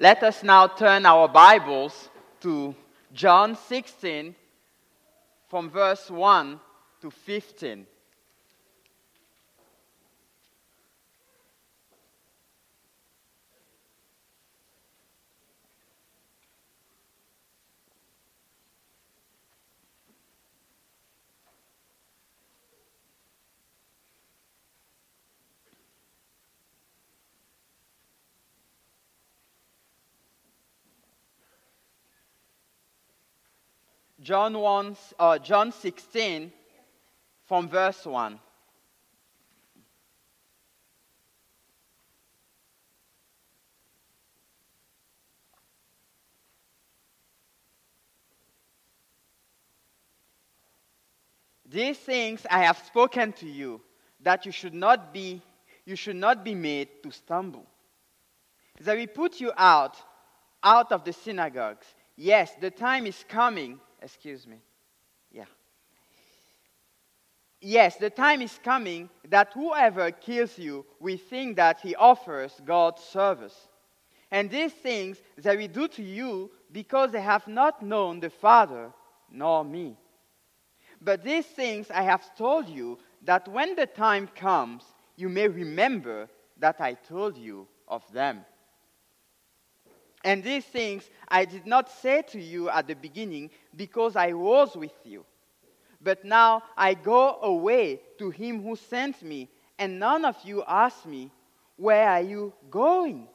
Let us now turn our Bibles to John 16 from verse 1 to 15. John, 1, uh, John 16 from verse 1. These things I have spoken to you, that you should not be, you should not be made to stumble. That we put you out, out of the synagogues. Yes, the time is coming excuse me. Yeah. Yes, the time is coming that whoever kills you we think that he offers God service. And these things they will do to you because they have not known the Father nor me. But these things I have told you that when the time comes, you may remember that I told you of them. And these things I did not say to you at the beginning because I was with you. But now I go away to him who sent me, and none of you ask me, Where are you going?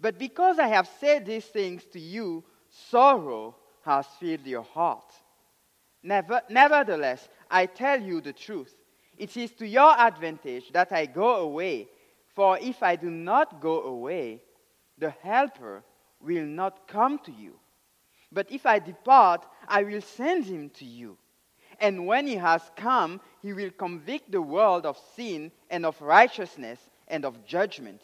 But because I have said these things to you, sorrow has filled your heart. Never, nevertheless, I tell you the truth. It is to your advantage that I go away, for if I do not go away, the Helper will not come to you. But if I depart, I will send him to you. And when he has come, he will convict the world of sin and of righteousness and of judgment.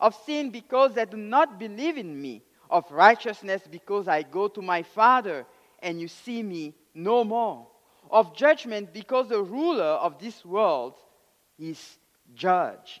Of sin because they do not believe in me, of righteousness because I go to my Father and you see me no more, of judgment because the ruler of this world is judged.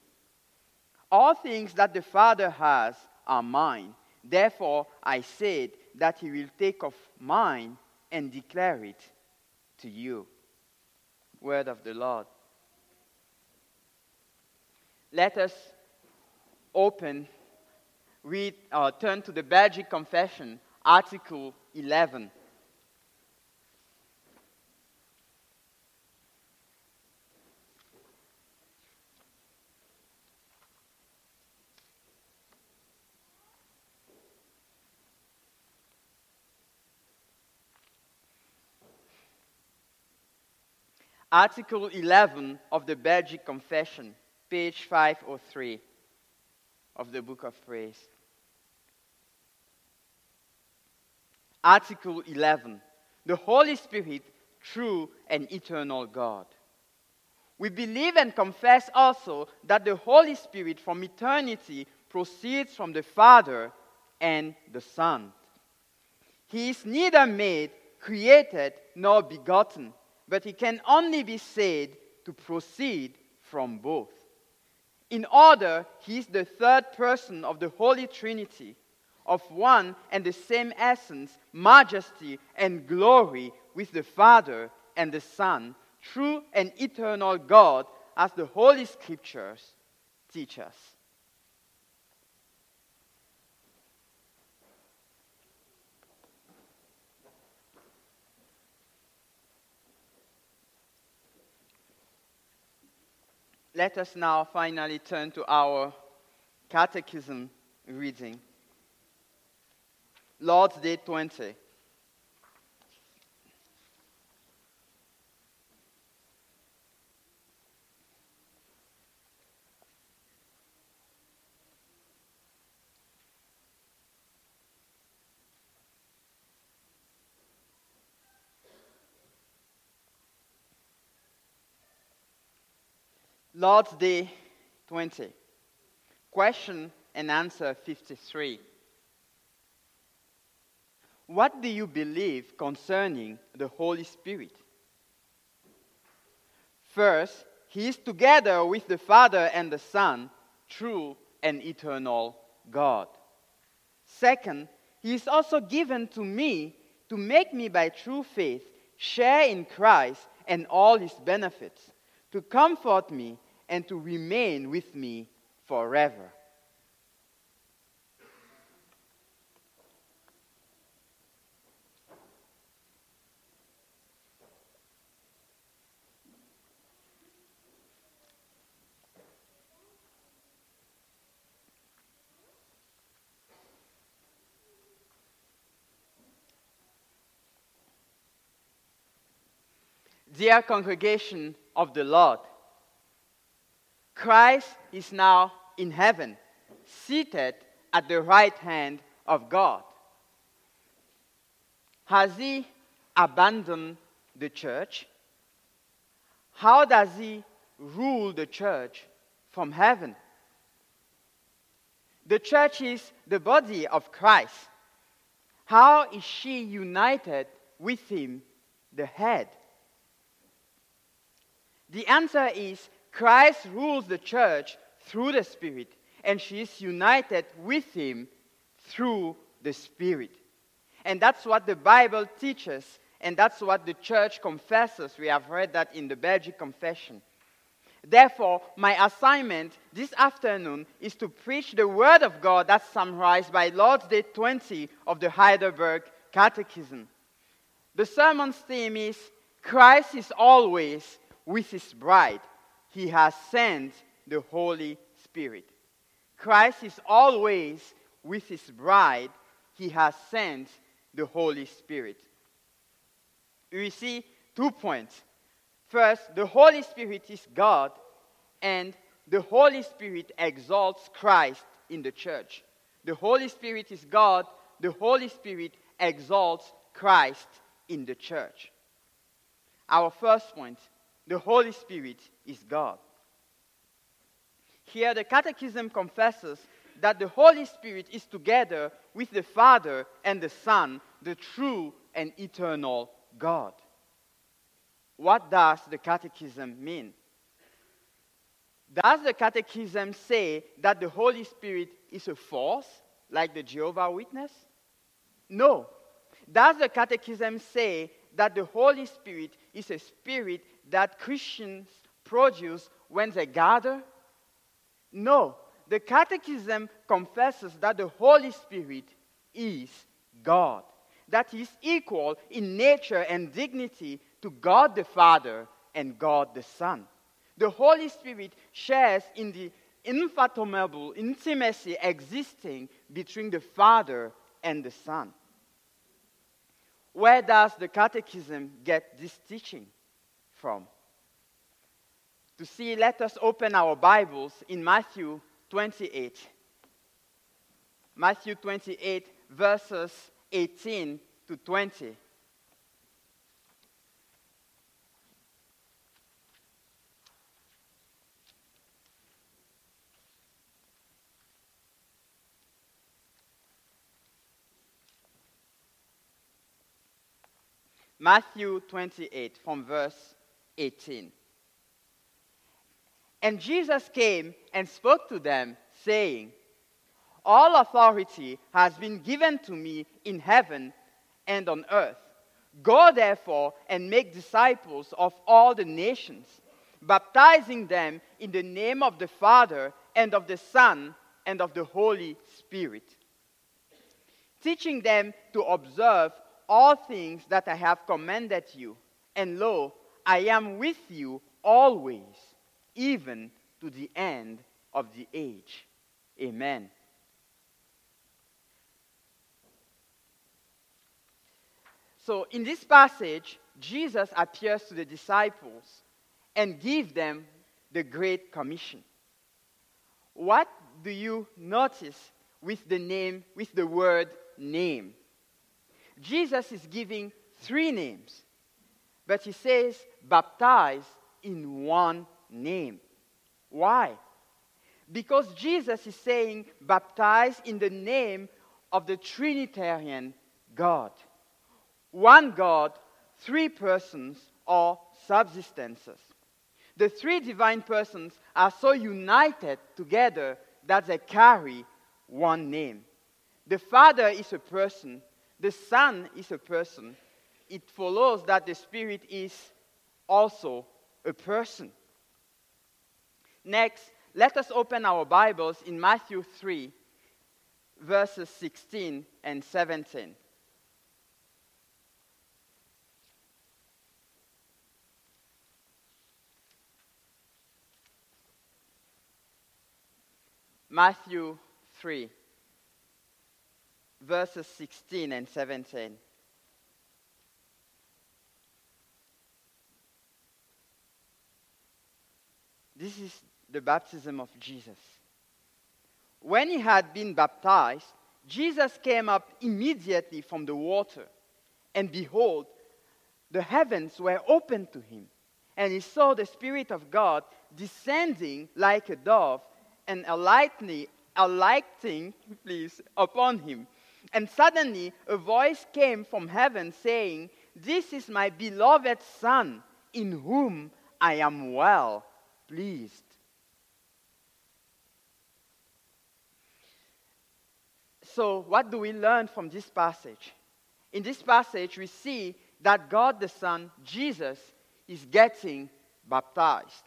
All things that the Father has are mine. Therefore, I said that he will take of mine and declare it to you. Word of the Lord. Let us open, read, uh, turn to the Belgic Confession, Article 11. Article 11 of the Belgic Confession, page 503 of the Book of Praise. Article 11 The Holy Spirit, true and eternal God. We believe and confess also that the Holy Spirit from eternity proceeds from the Father and the Son. He is neither made, created, nor begotten but he can only be said to proceed from both. In order, he is the third person of the Holy Trinity, of one and the same essence, majesty, and glory with the Father and the Son, true and eternal God, as the Holy Scriptures teach us. Let us now finally turn to our catechism reading. Lord's Day 20. Lord's Day 20. Question and answer 53. What do you believe concerning the Holy Spirit? First, he is together with the Father and the Son, true and eternal God. Second, he is also given to me to make me by true faith share in Christ and all his benefits, to comfort me and to remain with me forever. Dear congregation of the Lord, Christ is now in heaven, seated at the right hand of God. Has he abandoned the church? How does he rule the church from heaven? The church is the body of Christ. How is she united with him, the head? The answer is Christ rules the church through the Spirit, and she is united with him through the Spirit. And that's what the Bible teaches, and that's what the church confesses. We have read that in the Belgic Confession. Therefore, my assignment this afternoon is to preach the Word of God that's summarized by Lord's Day 20 of the Heidelberg Catechism. The sermon's theme is Christ is always with his bride, he has sent the Holy Spirit. Christ is always with his bride, he has sent the Holy Spirit. We see two points. First, the Holy Spirit is God, and the Holy Spirit exalts Christ in the church. The Holy Spirit is God, the Holy Spirit exalts Christ in the church. Our first point the Holy Spirit is God. Here, the Catechism confesses that the Holy Spirit is together with the Father and the Son, the true and eternal God. What does the Catechism mean? Does the Catechism say that the Holy Spirit is a force, like the Jehovah Witness? No. Does the Catechism say that the Holy Spirit is a spirit that Christians produce when they gather? No. The Catechism confesses that the Holy Spirit is God, that He is equal in nature and dignity to God the Father and God the Son. The Holy Spirit shares in the infathomable intimacy existing between the Father and the Son. Where does the Catechism get this teaching? from. To see, let us open our Bibles in Matthew 28. Matthew 28, verses 18 to 20. Matthew 28, from verse 18. And Jesus came and spoke to them, saying, All authority has been given to me in heaven and on earth. Go therefore and make disciples of all the nations, baptizing them in the name of the Father and of the Son and of the Holy Spirit, teaching them to observe all things that I have commanded you. And lo, I am with you always, even to the end of the age. Amen. So, in this passage, Jesus appears to the disciples and gives them the Great Commission. What do you notice with the name, with the word name? Jesus is giving three names but he says, baptize in one name. Why? Because Jesus is saying, baptize in the name of the Trinitarian God. One God, three persons or subsistences. The three divine persons are so united together that they carry one name. The Father is a person, the Son is a person. It follows that the Spirit is also a person. Next, let us open our Bibles in Matthew 3, verses 16 and 17. Matthew 3, verses 16 and 17. This is the baptism of Jesus. When he had been baptized, Jesus came up immediately from the water, and behold, the heavens were opened to him, and he saw the Spirit of God descending like a dove and alighting, alighting please, upon him. And suddenly a voice came from heaven saying, This is my beloved Son, in whom I am well pleased. So, what do we learn from this passage? In this passage, we see that God the Son, Jesus, is getting baptized.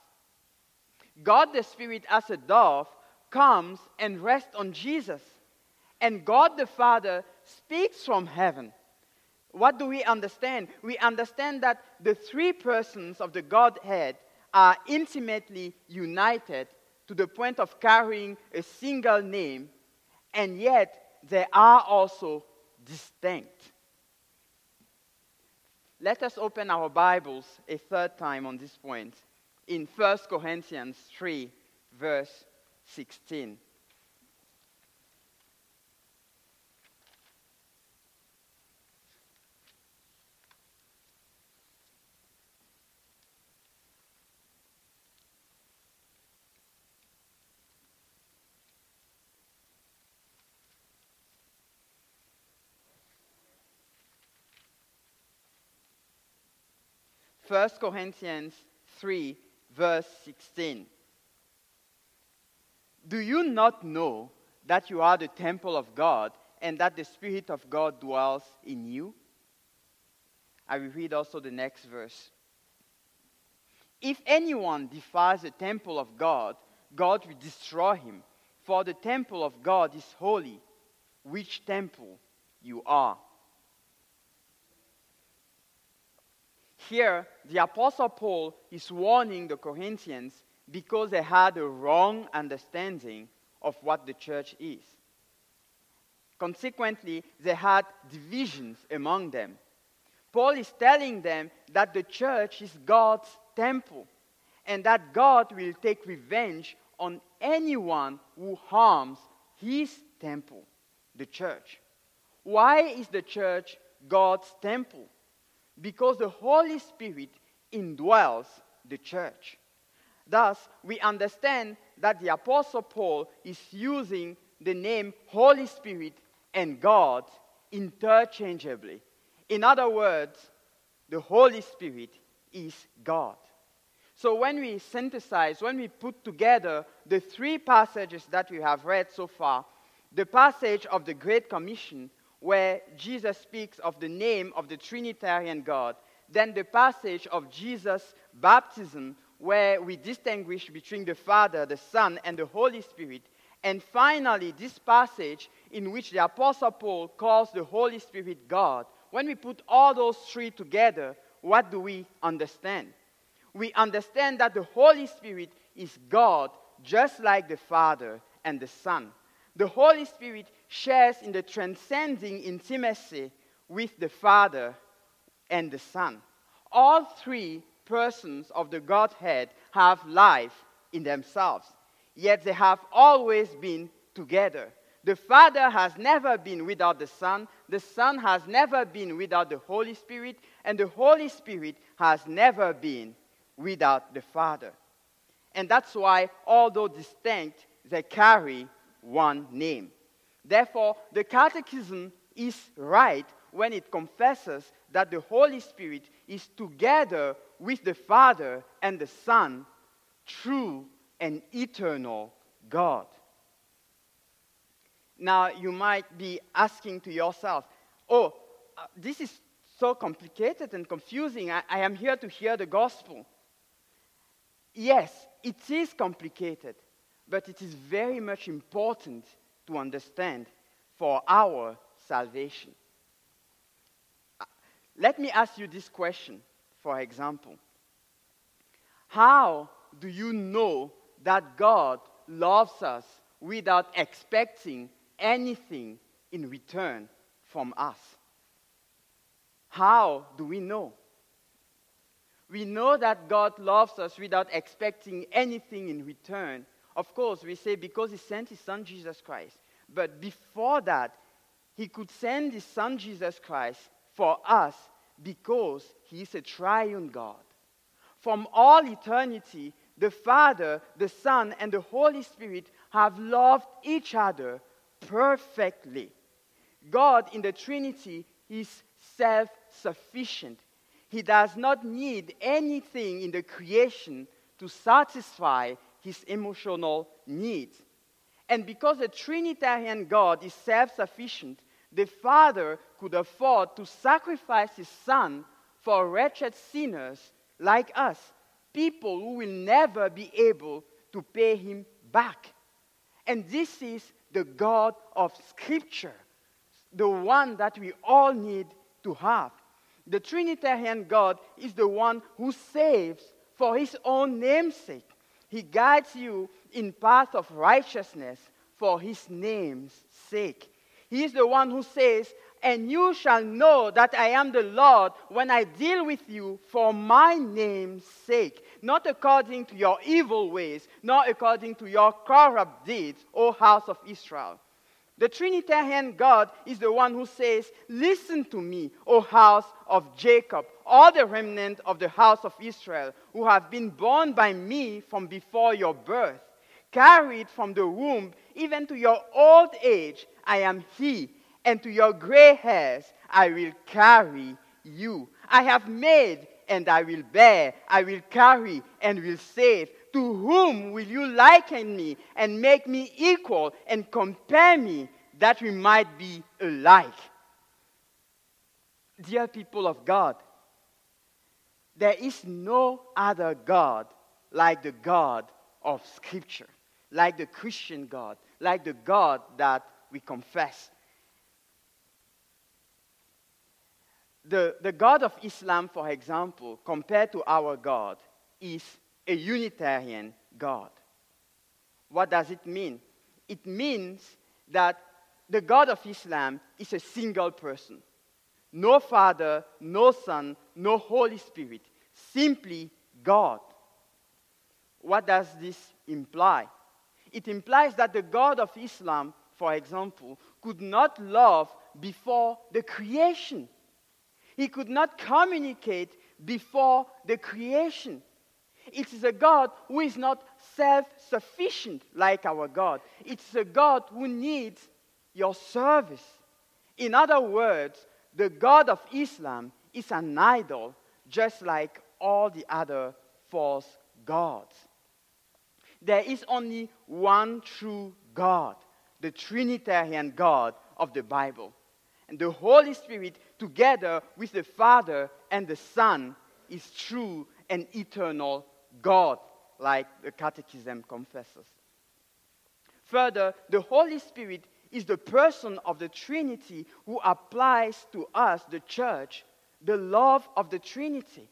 God the Spirit, as a dove, comes and rests on Jesus. And God the Father speaks from heaven. What do we understand? We understand that the three persons of the Godhead are intimately united to the point of carrying a single name, and yet they are also distinct. Let us open our Bibles a third time on this point in 1 Corinthians 3, verse 16. 1 Corinthians 3, verse 16. Do you not know that you are the temple of God and that the Spirit of God dwells in you? I will read also the next verse. If anyone defies the temple of God, God will destroy him, for the temple of God is holy, which temple you are. Here, the Apostle Paul is warning the Corinthians because they had a wrong understanding of what the church is. Consequently, they had divisions among them. Paul is telling them that the church is God's temple and that God will take revenge on anyone who harms his temple, the church. Why is the church God's temple? Because the Holy Spirit indwells the church. Thus, we understand that the Apostle Paul is using the name Holy Spirit and God interchangeably. In other words, the Holy Spirit is God. So, when we synthesize, when we put together the three passages that we have read so far, the passage of the Great Commission where Jesus speaks of the name of the Trinitarian God, then the passage of Jesus' baptism, where we distinguish between the Father, the Son, and the Holy Spirit, and finally, this passage in which the Apostle Paul calls the Holy Spirit God. When we put all those three together, what do we understand? We understand that the Holy Spirit is God, just like the Father and the Son. The Holy Spirit shares in the transcending intimacy with the Father and the Son. All three persons of the Godhead have life in themselves, yet they have always been together. The Father has never been without the Son, the Son has never been without the Holy Spirit, and the Holy Spirit has never been without the Father. And that's why, although distinct, they carry one name. Therefore, the Catechism is right when it confesses that the Holy Spirit is together with the Father and the Son, true and eternal God. Now, you might be asking to yourself, oh, uh, this is so complicated and confusing. I, I am here to hear the gospel. Yes, it is complicated, but it is very much important to understand for our salvation. Uh, let me ask you this question, for example. How do you know that God loves us without expecting anything in return from us? How do we know? We know that God loves us without expecting anything in return. Of course, we say because He sent His Son Jesus Christ. But before that, He could send His Son Jesus Christ for us because He is a triune God. From all eternity, the Father, the Son, and the Holy Spirit have loved each other perfectly. God in the Trinity is self sufficient. He does not need anything in the creation to satisfy his emotional needs. And because the Trinitarian God is self sufficient, the Father could afford to sacrifice his Son for wretched sinners like us, people who will never be able to pay him back. And this is the God of Scripture, the one that we all need to have. The Trinitarian God is the one who saves for his own namesake. He guides you in path of righteousness for his name's sake. He is the one who says, And you shall know that I am the Lord when I deal with you for my name's sake, not according to your evil ways, nor according to your corrupt deeds, O house of Israel. The Trinitarian God is the one who says, Listen to me, O house of Jacob, all the remnant of the house of Israel, who have been born by me from before your birth. Carried from the womb even to your old age, I am He, and to your gray hairs, I will carry you. I have made, and I will bear, I will carry, and will save. To whom will you liken me and make me equal and compare me that we might be alike? Dear people of God, there is no other God like the God of Scripture, like the Christian God, like the God that we confess. The, the God of Islam, for example, compared to our God, is a Unitarian God. What does it mean? It means that the God of Islam is a single person. No Father, no Son, no Holy Spirit. Simply God. What does this imply? It implies that the God of Islam, for example, could not love before the creation. He could not communicate before the creation. It is a God who is not self sufficient like our God. It's a God who needs your service. In other words, the God of Islam is an idol just like all the other false gods. There is only one true God, the Trinitarian God of the Bible. And the Holy Spirit, together with the Father and the Son, is true and eternal God, like the Catechism confesses. Further, the Holy Spirit is the person of the Trinity who applies to us, the church, the love of the Trinity.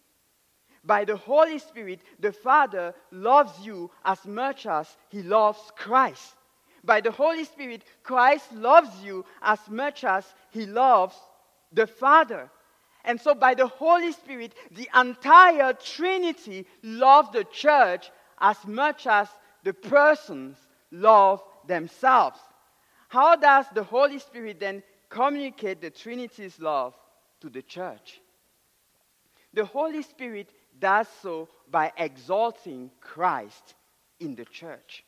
By the Holy Spirit, the Father loves you as much as he loves Christ. By the Holy Spirit, Christ loves you as much as he loves the Father. And so, by the Holy Spirit, the entire Trinity loves the church as much as the persons love themselves. How does the Holy Spirit then communicate the Trinity's love to the church? The Holy Spirit does so by exalting Christ in the church.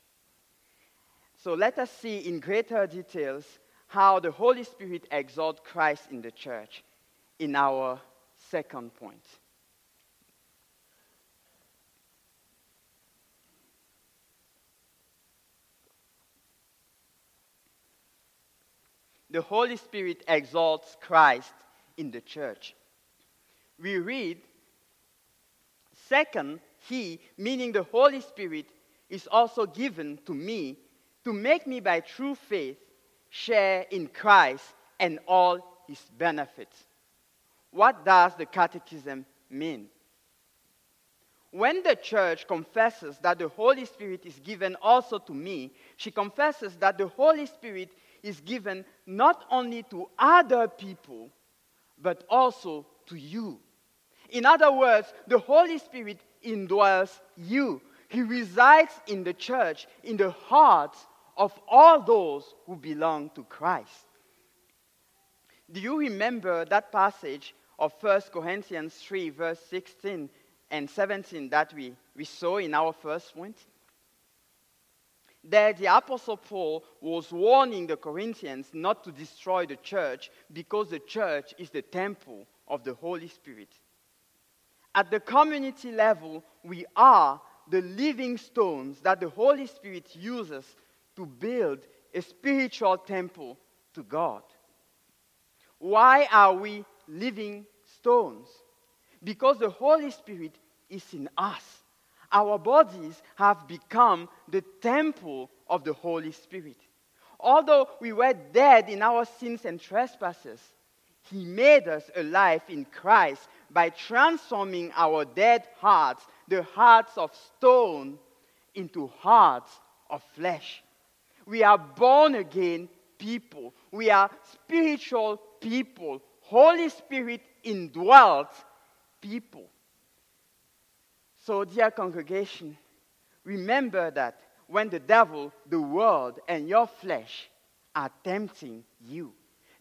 So let us see in greater details how the Holy Spirit exalts Christ in the church in our second point. The Holy Spirit exalts Christ in the church. We read, second, He, meaning the Holy Spirit, is also given to me to make me by true faith share in Christ and all his benefits. What does the catechism mean? When the church confesses that the Holy Spirit is given also to me, she confesses that the Holy Spirit is given not only to other people, but also to you. In other words, the Holy Spirit indwells you. He resides in the church, in the hearts of all those who belong to Christ. Do you remember that passage of 1 Corinthians 3, verse 16 and 17 that we, we saw in our first point? There, the Apostle Paul was warning the Corinthians not to destroy the church because the church is the temple of the Holy Spirit. At the community level, we are the living stones that the Holy Spirit uses to build a spiritual temple to God. Why are we living stones? Because the Holy Spirit is in us. Our bodies have become the temple of the Holy Spirit. Although we were dead in our sins and trespasses, He made us alive in Christ by transforming our dead hearts, the hearts of stone, into hearts of flesh. We are born again people. We are spiritual people. Holy Spirit indwelt people. So, dear congregation, remember that when the devil, the world, and your flesh are tempting you,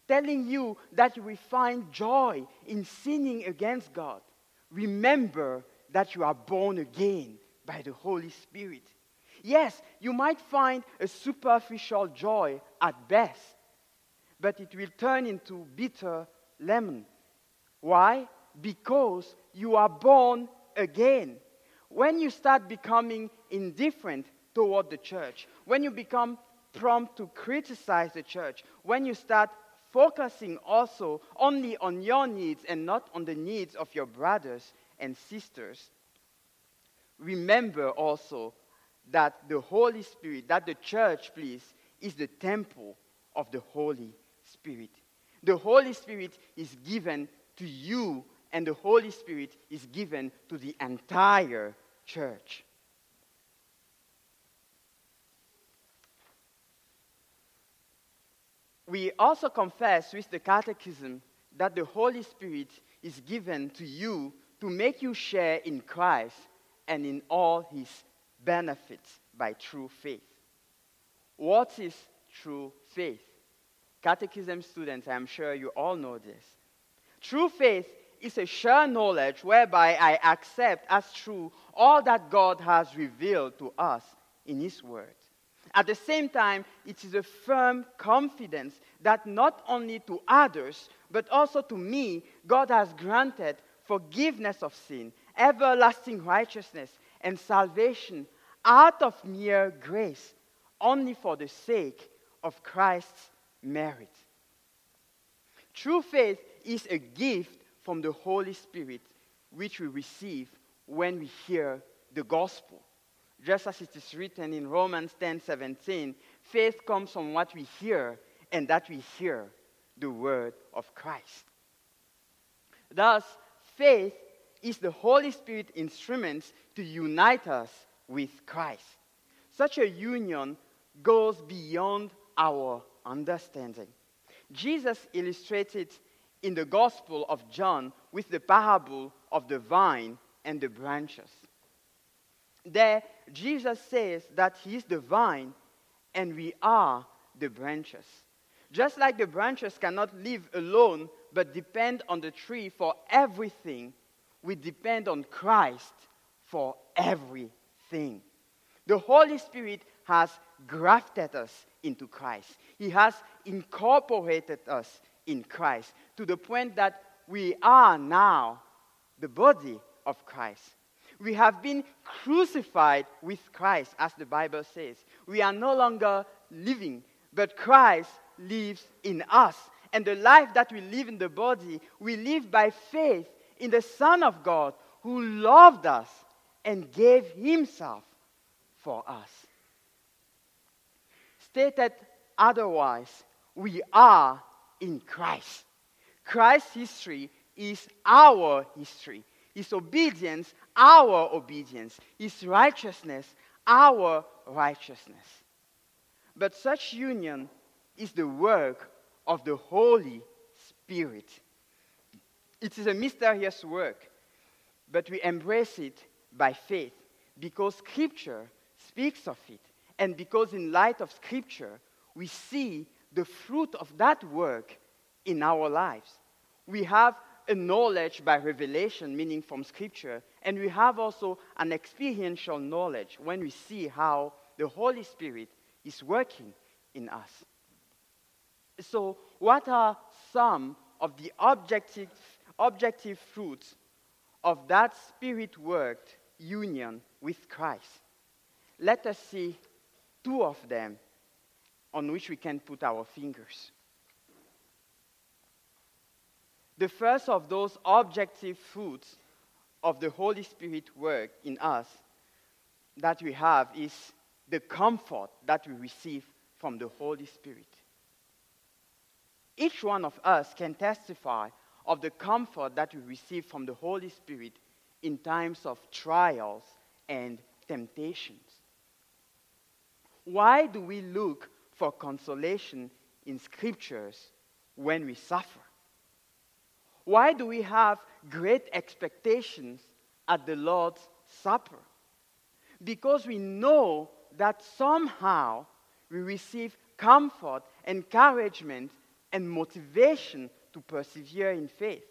telling you that you will find joy in sinning against God, remember that you are born again by the Holy Spirit. Yes, you might find a superficial joy at best, but it will turn into bitter lemon. Why? Because you are born again. When you start becoming indifferent toward the church, when you become prompt to criticize the church, when you start focusing also only on your needs and not on the needs of your brothers and sisters, remember also that the Holy Spirit, that the church, please, is the temple of the Holy Spirit. The Holy Spirit is given to you, and the Holy Spirit is given to the entire church. We also confess with the Catechism that the Holy Spirit is given to you to make you share in Christ and in all his benefits by true faith. What is true faith? Catechism students, I'm sure you all know this. True faith is a sure knowledge whereby I accept as true all that God has revealed to us in His Word. At the same time, it is a firm confidence that not only to others, but also to me, God has granted forgiveness of sin, everlasting righteousness, and salvation out of mere grace, only for the sake of Christ's merit. True faith is a gift from the Holy Spirit, which we receive when we hear the gospel. Just as it is written in Romans 10 17, faith comes from what we hear, and that we hear the word of Christ. Thus, faith is the Holy Spirit instrument to unite us with Christ. Such a union goes beyond our understanding. Jesus illustrated in the Gospel of John with the parable of the vine and the branches. There, Jesus says that He is the vine and we are the branches. Just like the branches cannot live alone but depend on the tree for everything, we depend on Christ for everything. The Holy Spirit has grafted us into Christ. He has incorporated us in Christ to the point that we are now the body of Christ. We have been crucified with Christ, as the Bible says. We are no longer living, but Christ lives in us. And the life that we live in the body, we live by faith in the Son of God who loved us and gave himself for us. Stated otherwise, we are in Christ. Christ's history is our history. His obedience, our obedience. His righteousness, our righteousness. But such union is the work of the Holy Spirit. It is a mysterious work, but we embrace it by faith because Scripture speaks of it, and because in light of Scripture, we see the fruit of that work in our lives. We have a knowledge by revelation, meaning from Scripture, and we have also an experiential knowledge when we see how the Holy Spirit is working in us. So, what are some of the objective, objective fruits of that Spirit worked union with Christ? Let us see two of them on which we can put our fingers. The first of those objective fruits of the Holy Spirit work in us that we have is the comfort that we receive from the Holy Spirit. Each one of us can testify of the comfort that we receive from the Holy Spirit in times of trials and temptations. Why do we look for consolation in scriptures when we suffer? Why do we have great expectations at the Lord's Supper? Because we know that somehow we receive comfort, encouragement, and motivation to persevere in faith.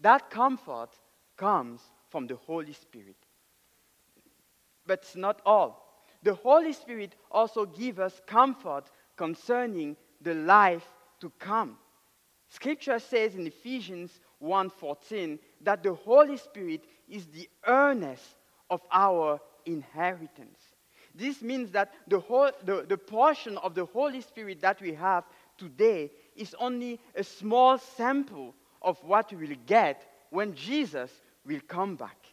That comfort comes from the Holy Spirit. But it's not all. The Holy Spirit also gives us comfort concerning the life to come. Scripture says in Ephesians 1:14 that the Holy Spirit is the earnest of our inheritance. This means that the, whole, the, the portion of the Holy Spirit that we have today is only a small sample of what we will get when Jesus will come back.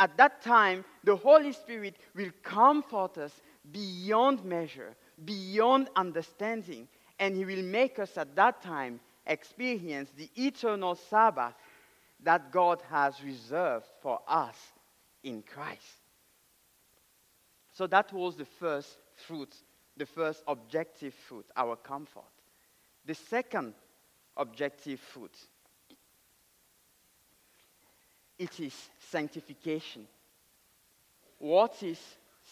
At that time, the Holy Spirit will comfort us beyond measure, beyond understanding, and He will make us at that time experience the eternal Sabbath that God has reserved for us in Christ. So that was the first fruit, the first objective fruit, our comfort. The second objective fruit it is sanctification. What is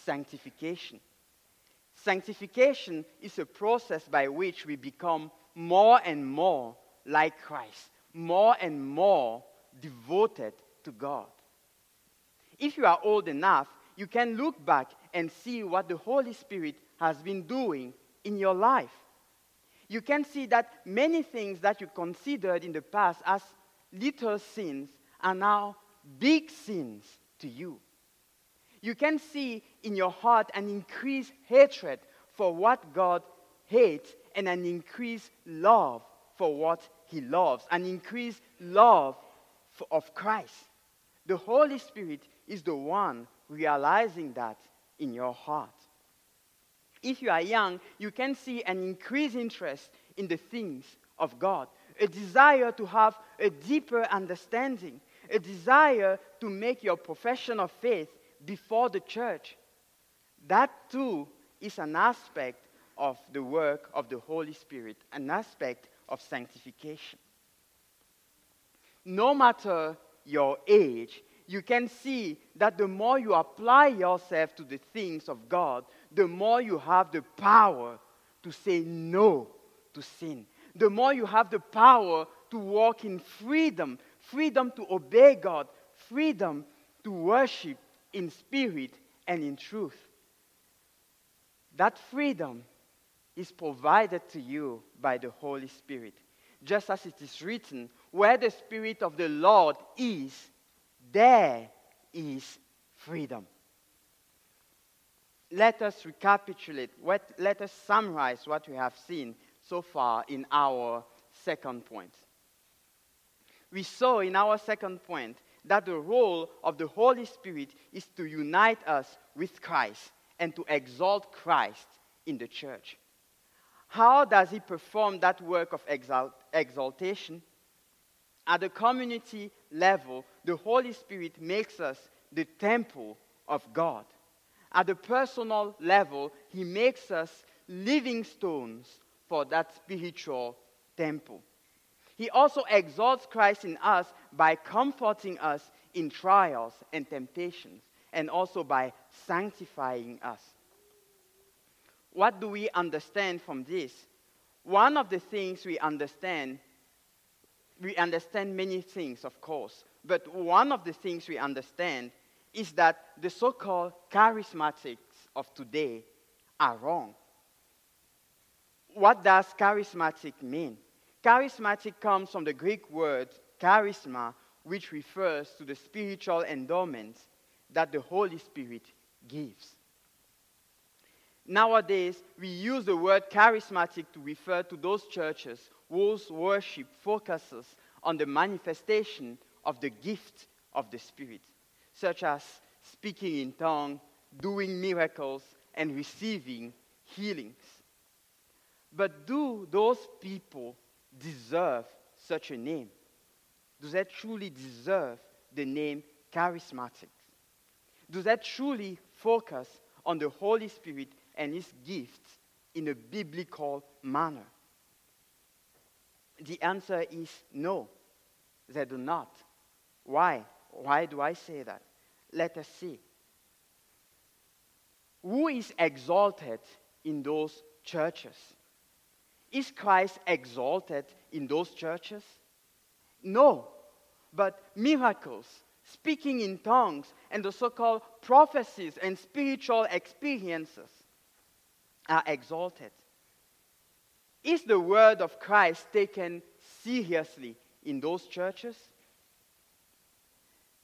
sanctification? Sanctification is a process by which we become more and more like Christ, more and more devoted to God. If you are old enough, you can look back and see what the Holy Spirit has been doing in your life. You can see that many things that you considered in the past as little sins are now big sins to you. You can see in your heart an increased hatred for what God hates and an increased love for what he loves, an increased love for, of Christ. The Holy Spirit is the one realizing that in your heart. If you are young, you can see an increased interest in the things of God, a desire to have a deeper understanding, a desire to make your profession of faith before the church. That too is an aspect of the work of the Holy Spirit, an aspect of sanctification. No matter your age, you can see that the more you apply yourself to the things of God, the more you have the power to say no to sin. The more you have the power to walk in freedom, freedom to obey God, freedom to worship in spirit and in truth. That freedom is provided to you by the Holy Spirit. Just as it is written, where the Spirit of the Lord is, there is freedom. Let us recapitulate, let us summarize what we have seen so far in our second point. We saw in our second point that the role of the Holy Spirit is to unite us with Christ and to exalt Christ in the church. How does he perform that work of exalt- exaltation? At the community level, the Holy Spirit makes us the temple of God. At the personal level, he makes us living stones for that spiritual temple. He also exalts Christ in us by comforting us in trials and temptations, and also by sanctifying us. What do we understand from this? One of the things we understand, we understand many things, of course, but one of the things we understand is that the so called charismatics of today are wrong. What does charismatic mean? Charismatic comes from the Greek word charisma, which refers to the spiritual endowment that the Holy Spirit gives. Nowadays, we use the word charismatic to refer to those churches whose worship focuses on the manifestation of the gift of the Spirit, such as speaking in tongues, doing miracles, and receiving healings. But do those people deserve such a name? Do they truly deserve the name charismatic? Do they truly focus on the Holy Spirit and his gifts in a biblical manner? The answer is no, they do not. Why? Why do I say that? Let us see. Who is exalted in those churches? Is Christ exalted in those churches? No, but miracles, speaking in tongues, and the so called prophecies and spiritual experiences are exalted. Is the word of Christ taken seriously in those churches?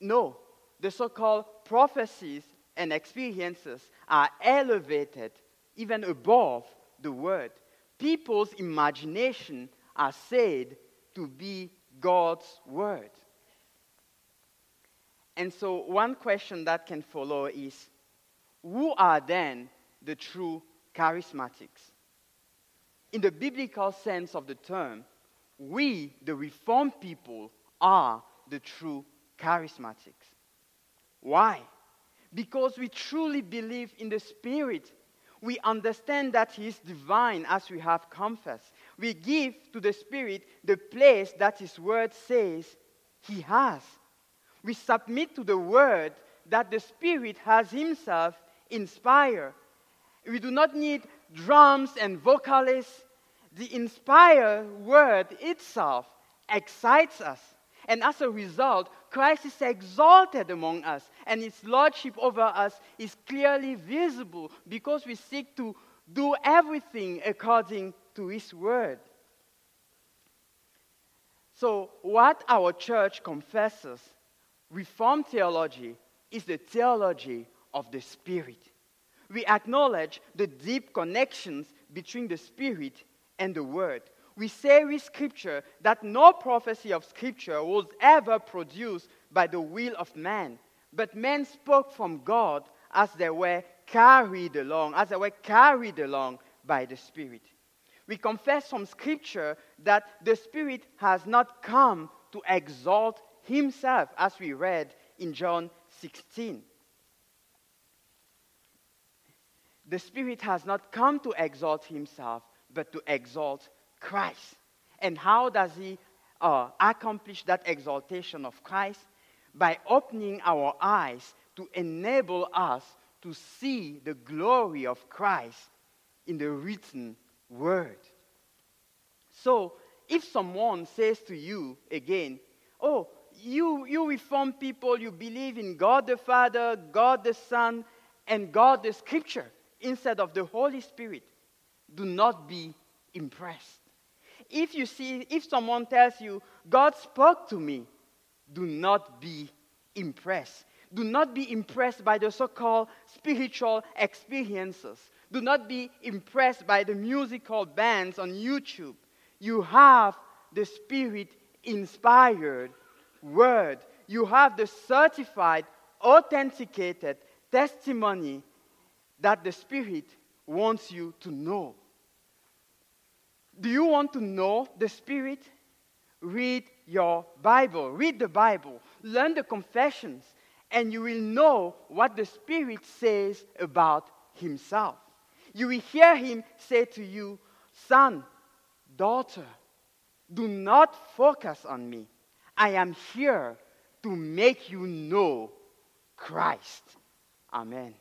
No. The so called prophecies and experiences are elevated even above the word. People's imagination are said to be God's word. And so, one question that can follow is who are then the true charismatics? In the biblical sense of the term, we, the Reformed people, are the true charismatics. Why? Because we truly believe in the Spirit. We understand that He is divine as we have confessed. We give to the Spirit the place that His Word says He has. We submit to the Word that the Spirit has Himself inspired. We do not need drums and vocalists. The inspired Word itself excites us. And as a result, Christ is exalted among us, and his lordship over us is clearly visible because we seek to do everything according to his word. So, what our church confesses, Reformed theology, is the theology of the Spirit. We acknowledge the deep connections between the Spirit and the Word we say with Scripture that no prophecy of Scripture was ever produced by the will of man, but men spoke from God as they were carried along, as they were carried along by the Spirit. We confess from Scripture that the Spirit has not come to exalt Himself, as we read in John 16. The Spirit has not come to exalt Himself, but to exalt Christ. And how does he uh, accomplish that exaltation of Christ? By opening our eyes to enable us to see the glory of Christ in the written word. So, if someone says to you again, Oh, you, you reform people, you believe in God the Father, God the Son, and God the Scripture. instead of the Holy Spirit, do not be impressed. If you see, if someone tells you, God spoke to me, do not be impressed. Do not be impressed by the so called spiritual experiences. Do not be impressed by the musical bands on YouTube. You have the Spirit inspired word. You have the certified, authenticated testimony that the Spirit wants you to know. Do you want to know the Spirit? Read your Bible. Read the Bible. Learn the confessions, and you will know what the Spirit says about Himself. You will hear Him say to you, Son, daughter, do not focus on me. I am here to make you know Christ. Amen.